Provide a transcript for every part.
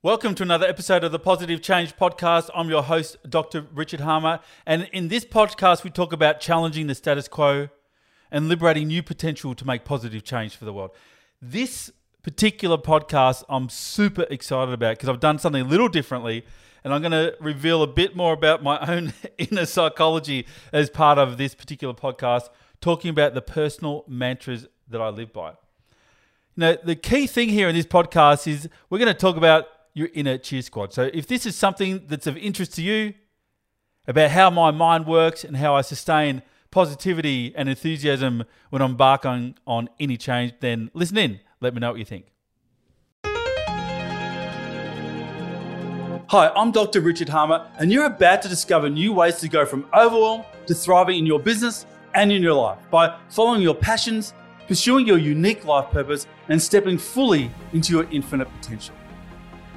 Welcome to another episode of the Positive Change Podcast. I'm your host, Dr. Richard Harmer. And in this podcast, we talk about challenging the status quo and liberating new potential to make positive change for the world. This particular podcast, I'm super excited about because I've done something a little differently. And I'm going to reveal a bit more about my own inner psychology as part of this particular podcast, talking about the personal mantras that I live by. Now, the key thing here in this podcast is we're going to talk about your inner cheer squad. So if this is something that's of interest to you about how my mind works and how I sustain positivity and enthusiasm when I'm embarking on any change, then listen in. Let me know what you think. Hi, I'm Dr. Richard Harmer, and you're about to discover new ways to go from overwhelm to thriving in your business and in your life by following your passions, pursuing your unique life purpose, and stepping fully into your infinite potential.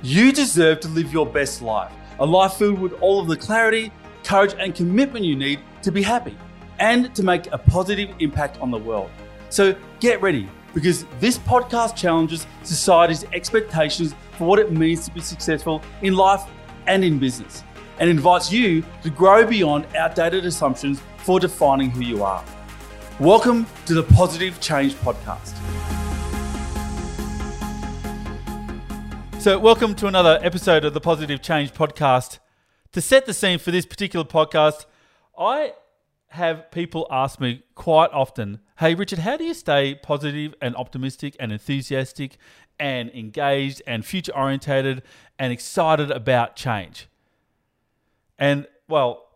You deserve to live your best life, a life filled with all of the clarity, courage, and commitment you need to be happy and to make a positive impact on the world. So get ready because this podcast challenges society's expectations for what it means to be successful in life and in business and invites you to grow beyond outdated assumptions for defining who you are. Welcome to the Positive Change Podcast. So, welcome to another episode of the Positive Change Podcast. To set the scene for this particular podcast, I have people ask me quite often, Hey, Richard, how do you stay positive and optimistic and enthusiastic and engaged and future orientated and excited about change? And, well,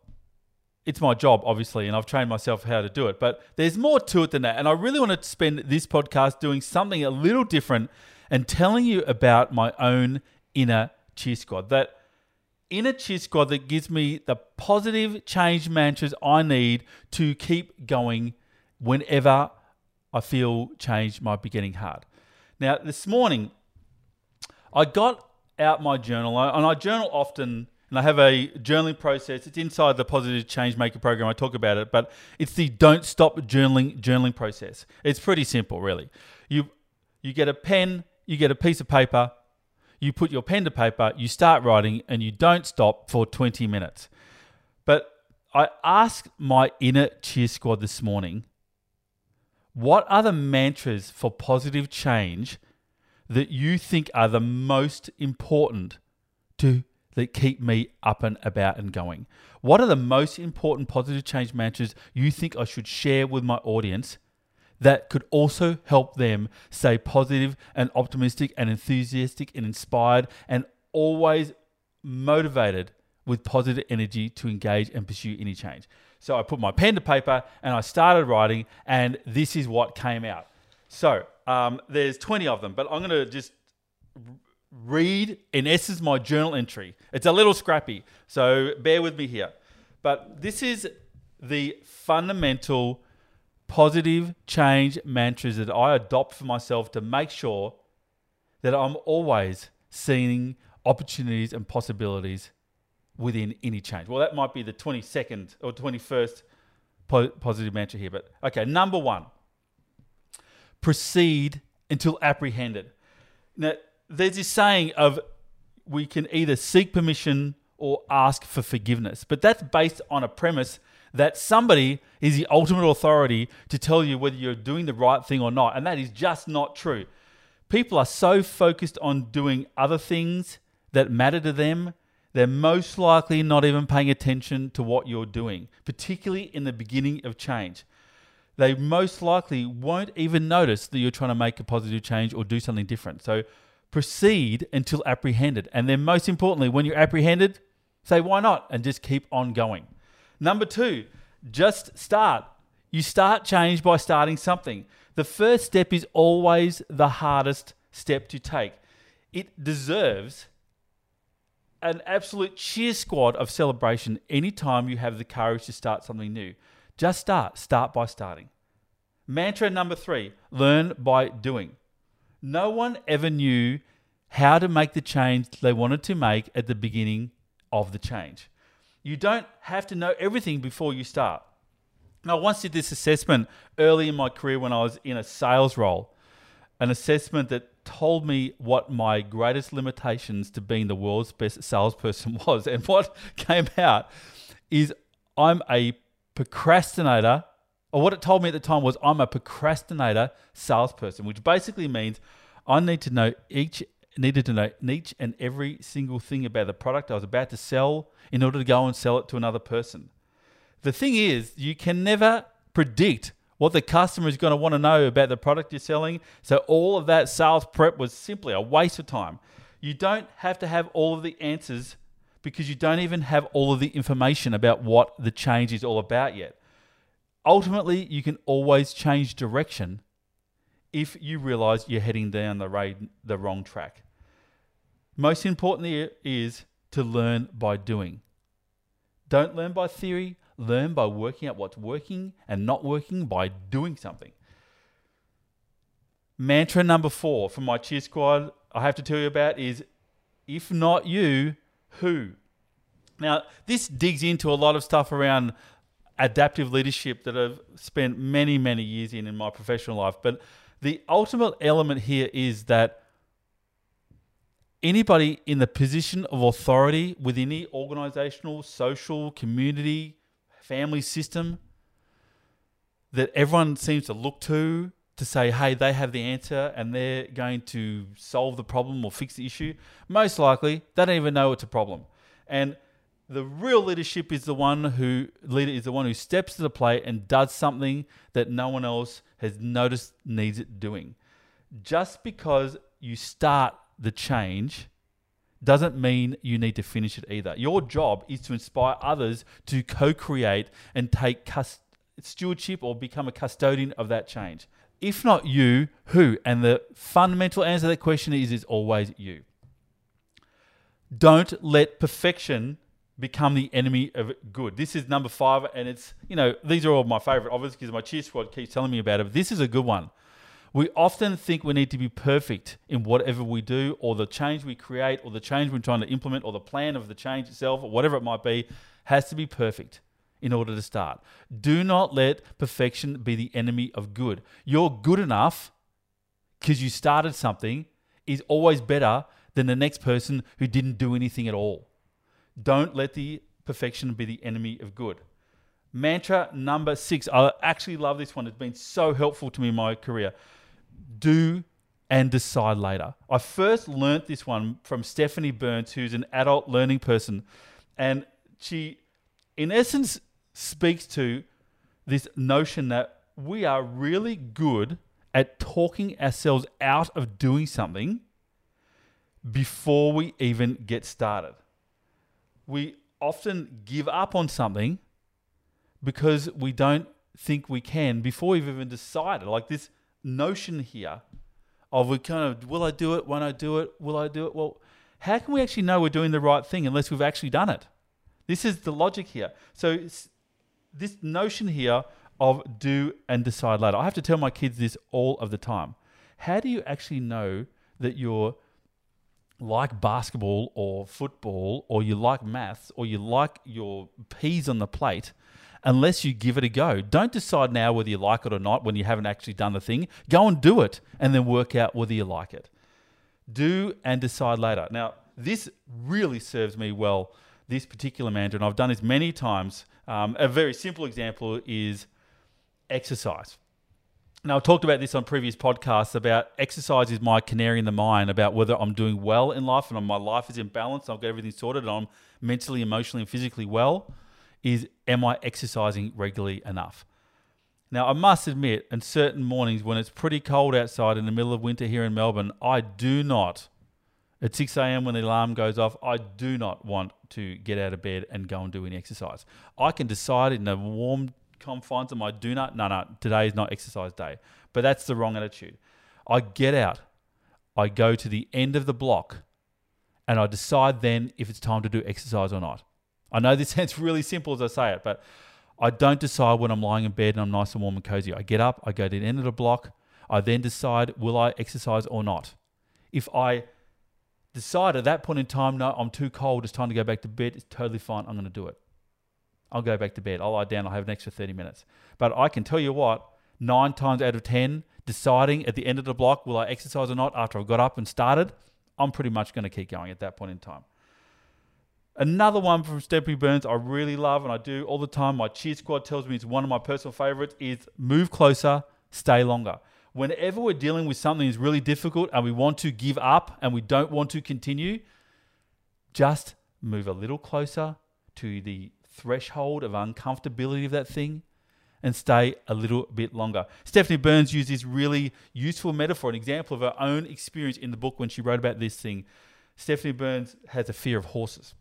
it's my job, obviously, and I've trained myself how to do it, but there's more to it than that. And I really want to spend this podcast doing something a little different and telling you about my own inner cheer squad. That inner cheer squad that gives me the positive change mantras I need to keep going whenever I feel change might be getting hard. Now, this morning, I got out my journal, and I journal often, and I have a journaling process. It's inside the Positive Change Maker program. I talk about it, but it's the don't stop journaling journaling process. It's pretty simple, really. You you get a pen, you get a piece of paper, you put your pen to paper, you start writing, and you don't stop for 20 minutes. But I asked my inner cheer squad this morning what are the mantras for positive change that you think are the most important to that keep me up and about and going? What are the most important positive change mantras you think I should share with my audience that could also help them stay positive and optimistic and enthusiastic and inspired and always motivated with positive energy to engage and pursue any change. So I put my pen to paper and I started writing, and this is what came out. So um, there's 20 of them, but I'm going to just read, in essence, my journal entry. It's a little scrappy, so bear with me here. But this is the fundamental positive change mantras that I adopt for myself to make sure that I'm always seeing opportunities and possibilities within any change. Well, that might be the 22nd or 21st po- positive mantra here, but okay, number one proceed until apprehended. Now, there's this saying of we can either seek permission or ask for forgiveness, but that's based on a premise that somebody is the ultimate authority to tell you whether you're doing the right thing or not. And that is just not true. People are so focused on doing other things that matter to them, they're most likely not even paying attention to what you're doing, particularly in the beginning of change. They most likely won't even notice that you're trying to make a positive change or do something different. So proceed until apprehended. And then, most importantly, when you're apprehended, say, why not? And just keep on going. Number two, just start. You start change by starting something. The first step is always the hardest step to take. It deserves an absolute cheer squad of celebration anytime you have the courage to start something new. Just start. Start by starting. Mantra number three learn by doing. No one ever knew how to make the change they wanted to make at the beginning of the change. You don't have to know everything before you start. I once did this assessment early in my career when I was in a sales role, an assessment that told me what my greatest limitations to being the world's best salesperson was. And what came out is I'm a procrastinator, or what it told me at the time was I'm a procrastinator salesperson, which basically means I need to know each needed to know each and every single thing about the product I was about to sell in order to go and sell it to another person. The thing is, you can never predict what the customer is going to want to know about the product you're selling. So all of that sales prep was simply a waste of time. You don't have to have all of the answers because you don't even have all of the information about what the change is all about yet. Ultimately, you can always change direction if you realize you're heading down the, raid, the wrong track. Most importantly is to learn by doing. Don't learn by theory, learn by working out what's working and not working by doing something. Mantra number four from my cheer squad, I have to tell you about is if not you, who? Now, this digs into a lot of stuff around adaptive leadership that I've spent many, many years in in my professional life. But the ultimate element here is that anybody in the position of authority within any organizational, social, community, family system that everyone seems to look to to say, hey, they have the answer and they're going to solve the problem or fix the issue, most likely they don't even know it's a problem. And the real leadership is the one who leader is the one who steps to the plate and does something that no one else has noticed needs it doing. Just because you start the change doesn't mean you need to finish it either. Your job is to inspire others to co create and take cust- stewardship or become a custodian of that change. If not you, who? And the fundamental answer to that question is, is always you. Don't let perfection become the enemy of good. This is number five, and it's, you know, these are all my favorite, obviously, because my cheer squad keeps telling me about it. But this is a good one. We often think we need to be perfect in whatever we do, or the change we create, or the change we're trying to implement, or the plan of the change itself, or whatever it might be, has to be perfect in order to start. Do not let perfection be the enemy of good. You're good enough because you started something is always better than the next person who didn't do anything at all. Don't let the perfection be the enemy of good. Mantra number six. I actually love this one. It's been so helpful to me in my career do and decide later. I first learnt this one from Stephanie Burns, who's an adult learning person. And she, in essence, speaks to this notion that we are really good at talking ourselves out of doing something before we even get started. We often give up on something because we don't think we can before we've even decided. Like this notion here of we kind of will I do it? Won't I do it? Will I do it? Well, how can we actually know we're doing the right thing unless we've actually done it? This is the logic here. So this notion here of do and decide later. I have to tell my kids this all of the time. How do you actually know that you're like basketball or football or you like maths or you like your peas on the plate unless you give it a go. Don't decide now whether you like it or not when you haven't actually done the thing. Go and do it and then work out whether you like it. Do and decide later. Now, this really serves me well, this particular mantra, and I've done this many times. Um, a very simple example is exercise. Now, I've talked about this on previous podcasts about exercise is my canary in the mine about whether I'm doing well in life and my life is in balance, I've got everything sorted, and I'm mentally, emotionally, and physically well is am I exercising regularly enough? Now, I must admit, in certain mornings when it's pretty cold outside in the middle of winter here in Melbourne, I do not, at 6 a.m. when the alarm goes off, I do not want to get out of bed and go and do any exercise. I can decide in the warm confines of my do not, no, no, today is not exercise day. But that's the wrong attitude. I get out, I go to the end of the block, and I decide then if it's time to do exercise or not. I know this sounds really simple as I say it, but I don't decide when I'm lying in bed and I'm nice and warm and cozy. I get up, I go to the end of the block, I then decide will I exercise or not. If I decide at that point in time, no, I'm too cold, it's time to go back to bed, it's totally fine, I'm going to do it. I'll go back to bed, I'll lie down, I'll have an extra 30 minutes. But I can tell you what, nine times out of 10, deciding at the end of the block, will I exercise or not after I've got up and started, I'm pretty much going to keep going at that point in time. Another one from Stephanie Burns I really love and I do all the time. My cheer squad tells me it's one of my personal favorites is move closer, stay longer. Whenever we're dealing with something that's really difficult and we want to give up and we don't want to continue, just move a little closer to the threshold of uncomfortability of that thing and stay a little bit longer. Stephanie Burns used this really useful metaphor, an example of her own experience in the book when she wrote about this thing. Stephanie Burns has a fear of horses.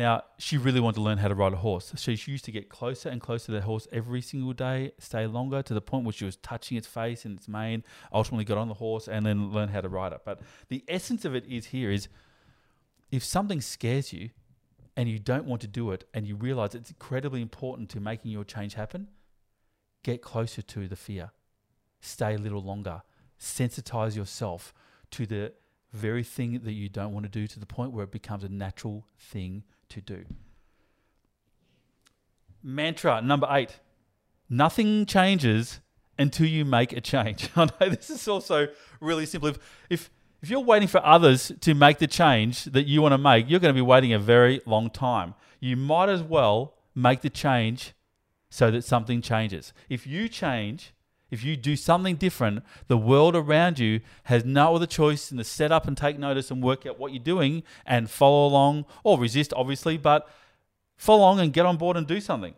Now, she really wanted to learn how to ride a horse. So she used to get closer and closer to the horse every single day, stay longer to the point where she was touching its face and its mane, ultimately got on the horse and then learned how to ride it. But the essence of it is here is if something scares you and you don't want to do it and you realize it's incredibly important to making your change happen, get closer to the fear. Stay a little longer. Sensitize yourself to the very thing that you don't want to do to the point where it becomes a natural thing to do. Mantra number eight nothing changes until you make a change. I know this is also really simple. If, if if you're waiting for others to make the change that you want to make, you're going to be waiting a very long time. You might as well make the change so that something changes. If you change, if you do something different, the world around you has no other choice than to set up and take notice and work out what you're doing and follow along or resist, obviously, but follow along and get on board and do something.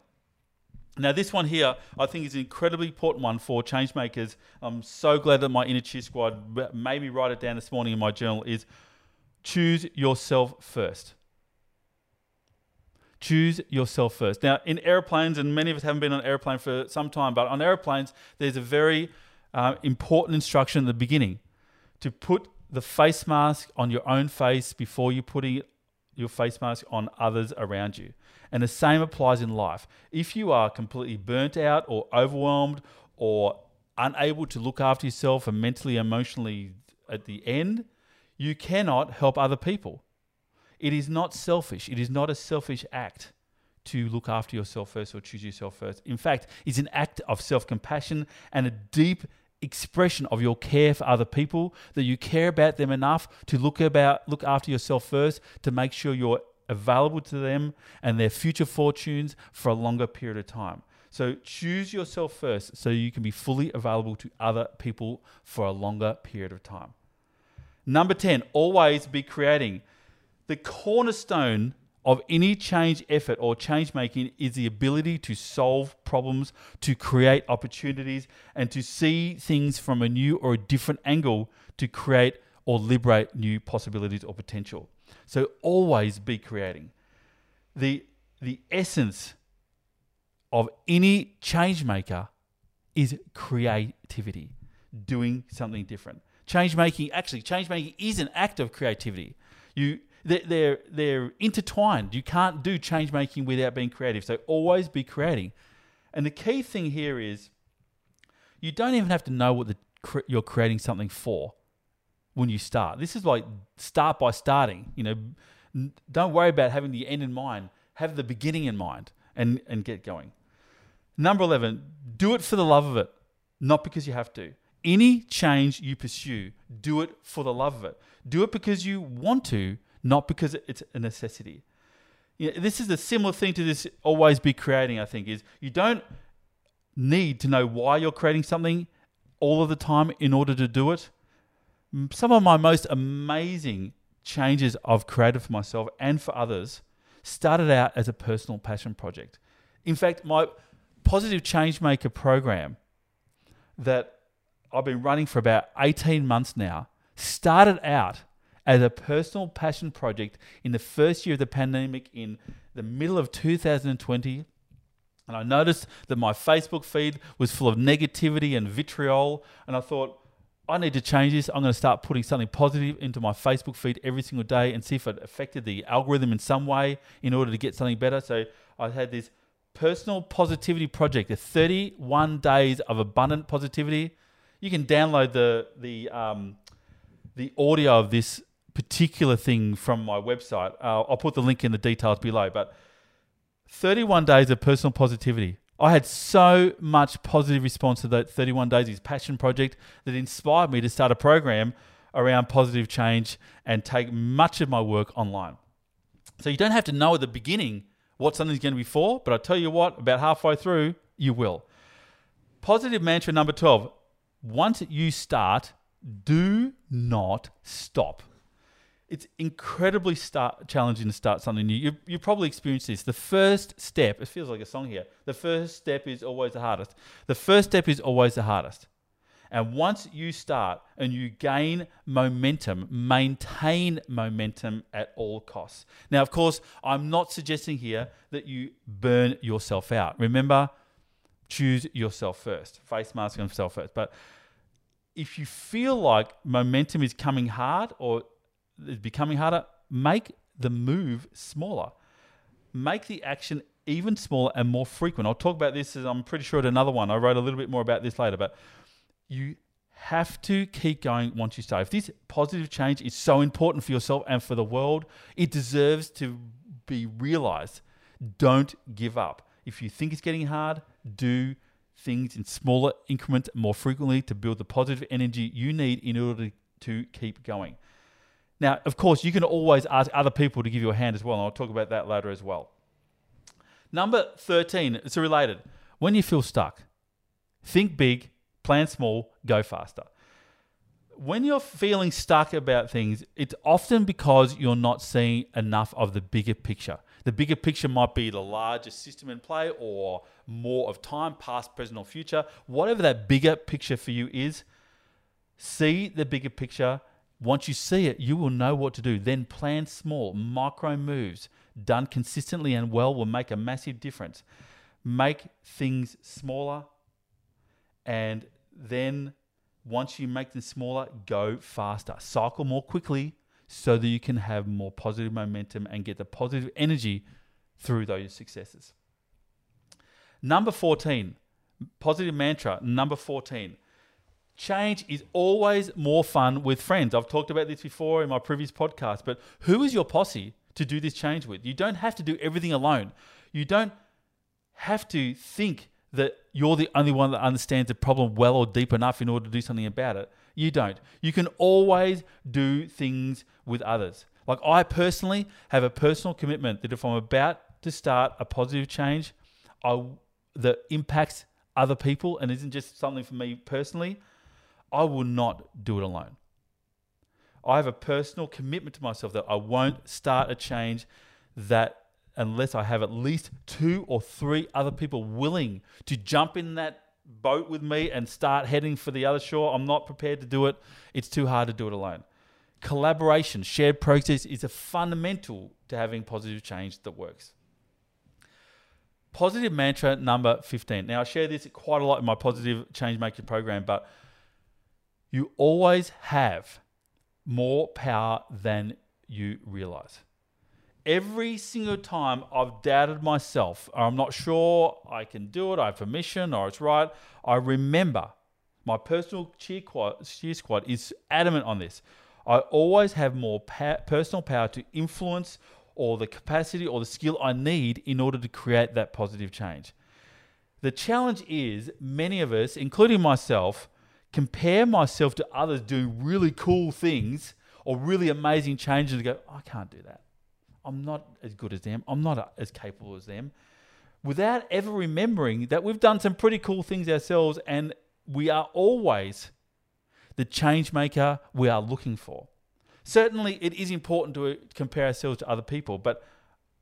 Now, this one here, I think is an incredibly important one for changemakers. I'm so glad that my inner cheer squad made me write it down this morning in my journal is choose yourself first. Choose yourself first. Now, in airplanes, and many of us haven't been on an airplane for some time, but on airplanes, there's a very uh, important instruction at the beginning to put the face mask on your own face before you putting your face mask on others around you. And the same applies in life. If you are completely burnt out or overwhelmed or unable to look after yourself and mentally, emotionally at the end, you cannot help other people. It is not selfish. It is not a selfish act to look after yourself first or choose yourself first. In fact, it's an act of self compassion and a deep expression of your care for other people that you care about them enough to look about look after yourself first to make sure you're available to them and their future fortunes for a longer period of time. So choose yourself first so you can be fully available to other people for a longer period of time. Number 10, always be creating. The cornerstone of any change effort or change making is the ability to solve problems, to create opportunities, and to see things from a new or a different angle to create or liberate new possibilities or potential. So always be creating. The, the essence of any change maker is creativity, doing something different. Change making, actually, change making is an act of creativity. You, they're, they're, intertwined. You can't do change making without being creative. So always be creating. And the key thing here is you don't even have to know what the, you're creating something for when you start. This is like start by starting. You know, don't worry about having the end in mind. Have the beginning in mind and, and get going. Number 11, do it for the love of it, not because you have to. Any change you pursue, do it for the love of it. Do it because you want to, not because it's a necessity. You know, this is a similar thing to this always be creating, I think, is you don't need to know why you're creating something all of the time in order to do it some of my most amazing changes I've created for myself and for others started out as a personal passion project. In fact, my positive change maker program that I've been running for about 18 months now started out as a personal passion project in the first year of the pandemic in the middle of 2020. And I noticed that my Facebook feed was full of negativity and vitriol. And I thought, I need to change this. I'm going to start putting something positive into my Facebook feed every single day and see if it affected the algorithm in some way in order to get something better. So I had this personal positivity project, the 31 days of abundant positivity. You can download the the um, the audio of this particular thing from my website. Uh, I'll put the link in the details below. But 31 days of personal positivity. I had so much positive response to that 31 Days Is Passion project that inspired me to start a program around positive change and take much of my work online. So you don't have to know at the beginning what something's going to be for, but I tell you what, about halfway through, you will. Positive mantra number 12 once you start, do not stop. It's incredibly start, challenging to start something new. You, you probably experienced this. The first step, it feels like a song here. The first step is always the hardest. The first step is always the hardest. And once you start and you gain momentum, maintain momentum at all costs. Now, of course, I'm not suggesting here that you burn yourself out. Remember, choose yourself first, face mask on yourself first. But if you feel like momentum is coming hard or is becoming harder, make the move smaller. Make the action even smaller and more frequent. I'll talk about this as I'm pretty sure at another one. I wrote a little bit more about this later, but you have to keep going once you start. If this positive change is so important for yourself and for the world, it deserves to be realized. Don't give up. If you think it's getting hard, do things in smaller increments more frequently to build the positive energy you need in order to keep going. Now, of course, you can always ask other people to give you a hand as well, and I'll talk about that later as well. Number 13, it's related. When you feel stuck, think big, plan small, go faster. When you're feeling stuck about things, it's often because you're not seeing enough of the bigger picture. The bigger picture might be the larger system in play or more of time, past, present, or future. Whatever that bigger picture for you is, see the bigger picture. Once you see it, you will know what to do. Then plan small, micro moves done consistently and well will make a massive difference. Make things smaller and then once you make them smaller, go faster. Cycle more quickly so that you can have more positive momentum and get the positive energy through those successes. Number 14, positive mantra. Number 14, change is always more fun with friends. I've talked about this before in my previous podcast, but who is your posse to do this change with? You don't have to do everything alone. You don't have to think that you're the only one that understands the problem well or deep enough in order to do something about it. You don't. You can always do things with others. Like I personally have a personal commitment that if I'm about to start a positive change, I that impacts other people and isn't just something for me personally, I will not do it alone. I have a personal commitment to myself that I won't start a change that unless I have at least two or three other people willing to jump in that boat with me and start heading for the other shore. I'm not prepared to do it. It's too hard to do it alone. Collaboration, shared process is a fundamental to having positive change that works. Positive mantra number 15. Now, I share this quite a lot in my positive change maker program, but you always have more power than you realize every single time I've doubted myself, or I'm not sure I can do it, I have permission, or it's right, I remember my personal cheer squad, cheer squad is adamant on this. I always have more pa- personal power to influence or the capacity or the skill I need in order to create that positive change. The challenge is many of us, including myself, compare myself to others doing really cool things or really amazing changes and go, I can't do that. I'm not as good as them. I'm not as capable as them. Without ever remembering that we've done some pretty cool things ourselves and we are always the change maker we are looking for. Certainly, it is important to uh, compare ourselves to other people, but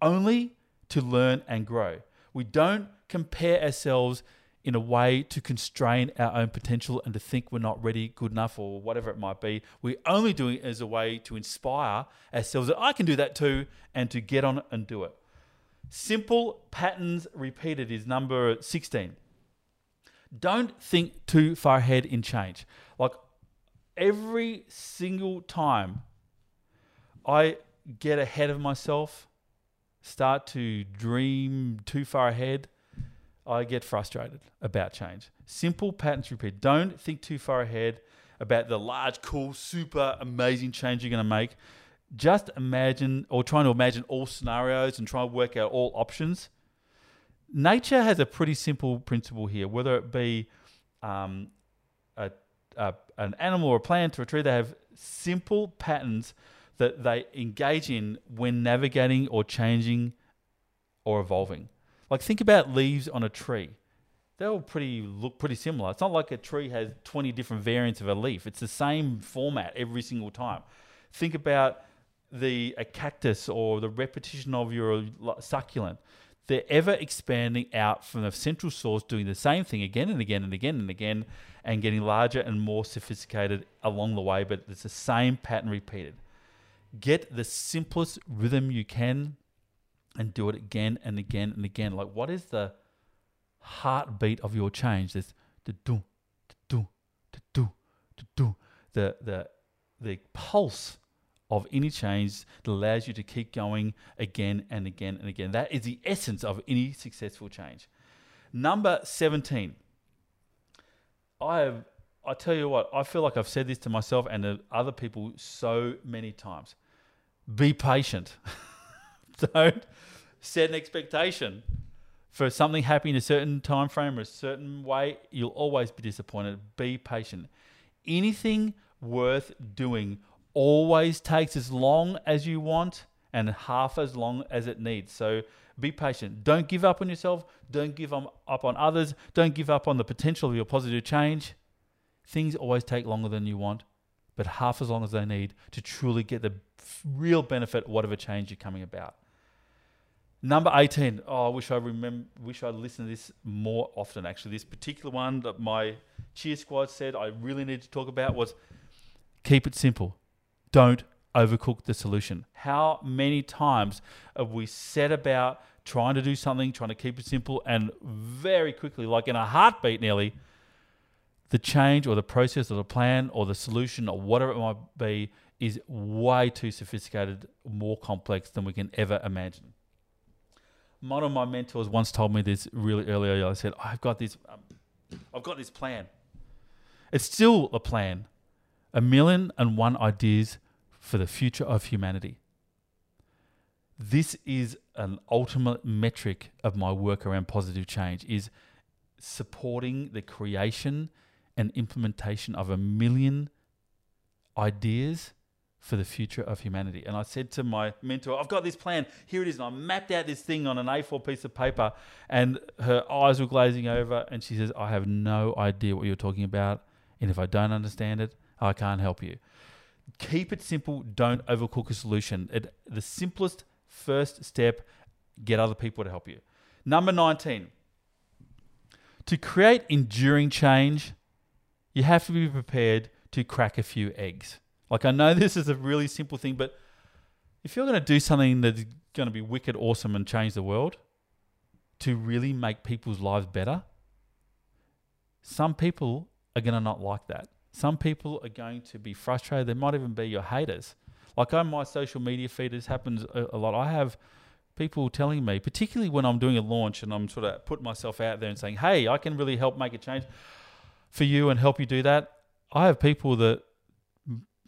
only to learn and grow. We don't compare ourselves in a way to constrain our own potential and to think we're not ready, good enough, or whatever it might be. We're only doing it as a way to inspire ourselves that I can do that too and to get on and do it. Simple patterns repeated is number 16. Don't think too far ahead in change. Like every single time I get ahead of myself, start to dream too far ahead, I get frustrated about change. Simple patterns repeat. Don't think too far ahead about the large, cool, super amazing change you're going to make. Just imagine or trying to imagine all scenarios and try and work out all options. nature has a pretty simple principle here, whether it be um, a, a, an animal or a plant or a tree, they have simple patterns that they engage in when navigating or changing or evolving. Like think about leaves on a tree. They all pretty look pretty similar. It's not like a tree has 20 different variants of a leaf. It's the same format every single time. Think about the a cactus or the repetition of your succulent they're ever expanding out from the central source, doing the same thing again and again and again and again, and getting larger and more sophisticated along the way, but it's the same pattern repeated. Get the simplest rhythm you can and do it again and again and again. Like, what is the heartbeat of your change? This the do, the do, the do, the do, the the the pulse of any change that allows you to keep going again and again and again. That is the essence of any successful change. Number 17. I have I tell you what, I feel like I've said this to myself and to other people so many times. Be patient. Don't set an expectation for something happening in a certain time frame or a certain way. You'll always be disappointed. Be patient. Anything worth doing always takes as long as you want and half as long as it needs. So be patient. Don't give up on yourself. Don't give um, up on others. Don't give up on the potential of your positive change. Things always take longer than you want, but half as long as they need to truly get the real benefit of whatever change you're coming about. Number 18. Oh, I wish I remember wish I'd listened to this more often actually. This particular one that my cheer squad said I really need to talk about was keep it simple don't overcook the solution. How many times have we set about trying to do something, trying to keep it simple, and very quickly, like in a heartbeat nearly, the change or the process or the plan or the solution or whatever it might be is way too sophisticated, more complex than we can ever imagine. One of my mentors once told me this really earlier. I said, "I've got this, um, I've got this plan. It's still a plan, a million and one ideas for the future of humanity. This is an ultimate metric of my work around positive change is supporting the creation and implementation of a million ideas for the future of humanity. And I said to my mentor, I've got this plan. Here it is. And I mapped out this thing on an A4 piece of paper. And her eyes were glazing over. And she says, I have no idea what you're talking about. And if I don't understand it, I can't help you. Keep it simple. Don't overcook a solution. It, the simplest first step, get other people to help you. Number 19. To create enduring change, you have to be prepared to crack a few eggs. Like, I know this is a really simple thing, but if you're going to do something that's going to be wicked awesome and change the world to really make people's lives better, some people are going to not like that. Some people are going to be frustrated. They might even be your haters. Like on my social media feed, this happens a, a lot. I have people telling me, particularly when I'm doing a launch and I'm sort of putting myself out there and saying, hey, I can really help make a change for you and help you do that. I have people that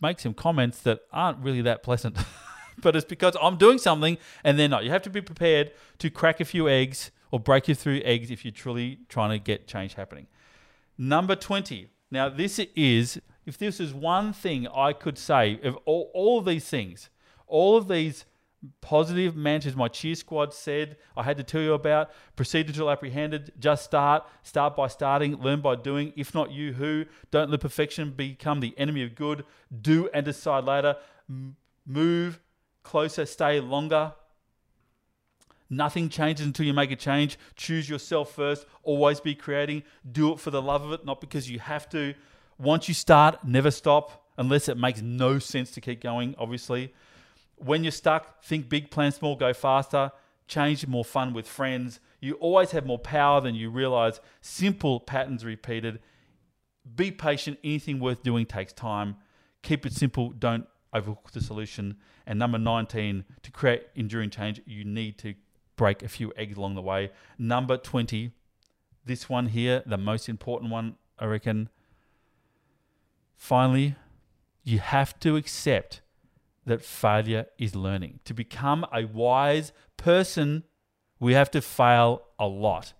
make some comments that aren't really that pleasant, but it's because I'm doing something and they're not. You have to be prepared to crack a few eggs or break you through eggs if you're truly trying to get change happening. Number 20, now, this is, if this is one thing I could say, of all, all of these things, all of these positive mantras my cheer squad said I had to tell you about, proceed until apprehended, just start, start by starting, learn by doing, if not you, who, don't let perfection become the enemy of good, do and decide later, move closer, stay longer, Nothing changes until you make a change. Choose yourself first. Always be creating. Do it for the love of it, not because you have to. Once you start, never stop unless it makes no sense to keep going, obviously. When you're stuck, think big, plan small, go faster. Change more fun with friends. You always have more power than you realize. Simple patterns repeated. Be patient. Anything worth doing takes time. Keep it simple. Don't overcook the solution. And number 19, to create enduring change, you need to break a few eggs along the way. Number 20, this one here, the most important one, I reckon. Finally, you have to accept that failure is learning. To become a wise person We have to fail a lot.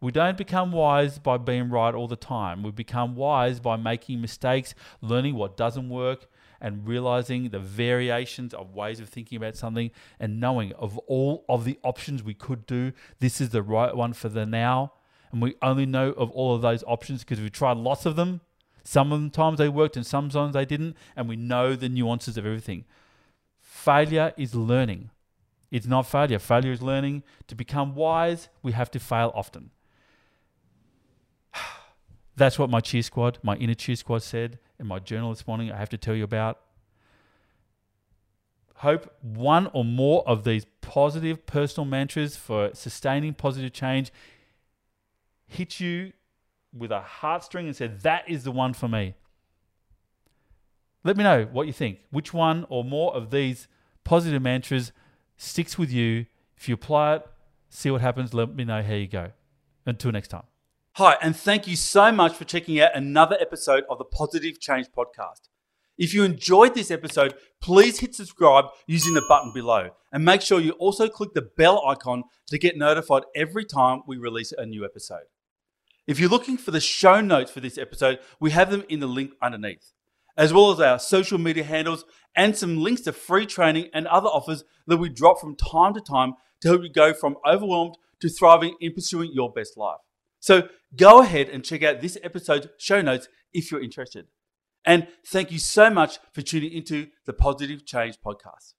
We don't become wise by being right all the time. We become wise by making mistakes, learning what doesn't work, and realizing the variations of ways of thinking about something and knowing of all of the options we could do, this is the right one for the now. And we only know of all of those options because we tried lots of them. Sometimes they worked and sometimes they didn't, and we know the nuances of everything. Failure is learning. It's not failure. Failure is learning. To become wise, we have to fail often. That's what my cheer squad, my inner cheer squad said in my journal this morning. I have to tell you about. Hope one or more of these positive personal mantras for sustaining positive change hit you with a heartstring and said, That is the one for me. Let me know what you think. Which one or more of these positive mantras sticks with you? If you apply it, see what happens. Let me know how you go. Until next time. Hi, and thank you so much for checking out another episode of the Positive Change Podcast. If you enjoyed this episode, please hit subscribe using the button below and make sure you also click the bell icon to get notified every time we release a new episode. If you're looking for the show notes for this episode, we have them in the link underneath, as well as our social media handles and some links to free training and other offers that we drop from time to time to help you go from overwhelmed to thriving in pursuing your best life. So go ahead and check out this episode's show notes if you're interested. And thank you so much for tuning into the Positive Change Podcast.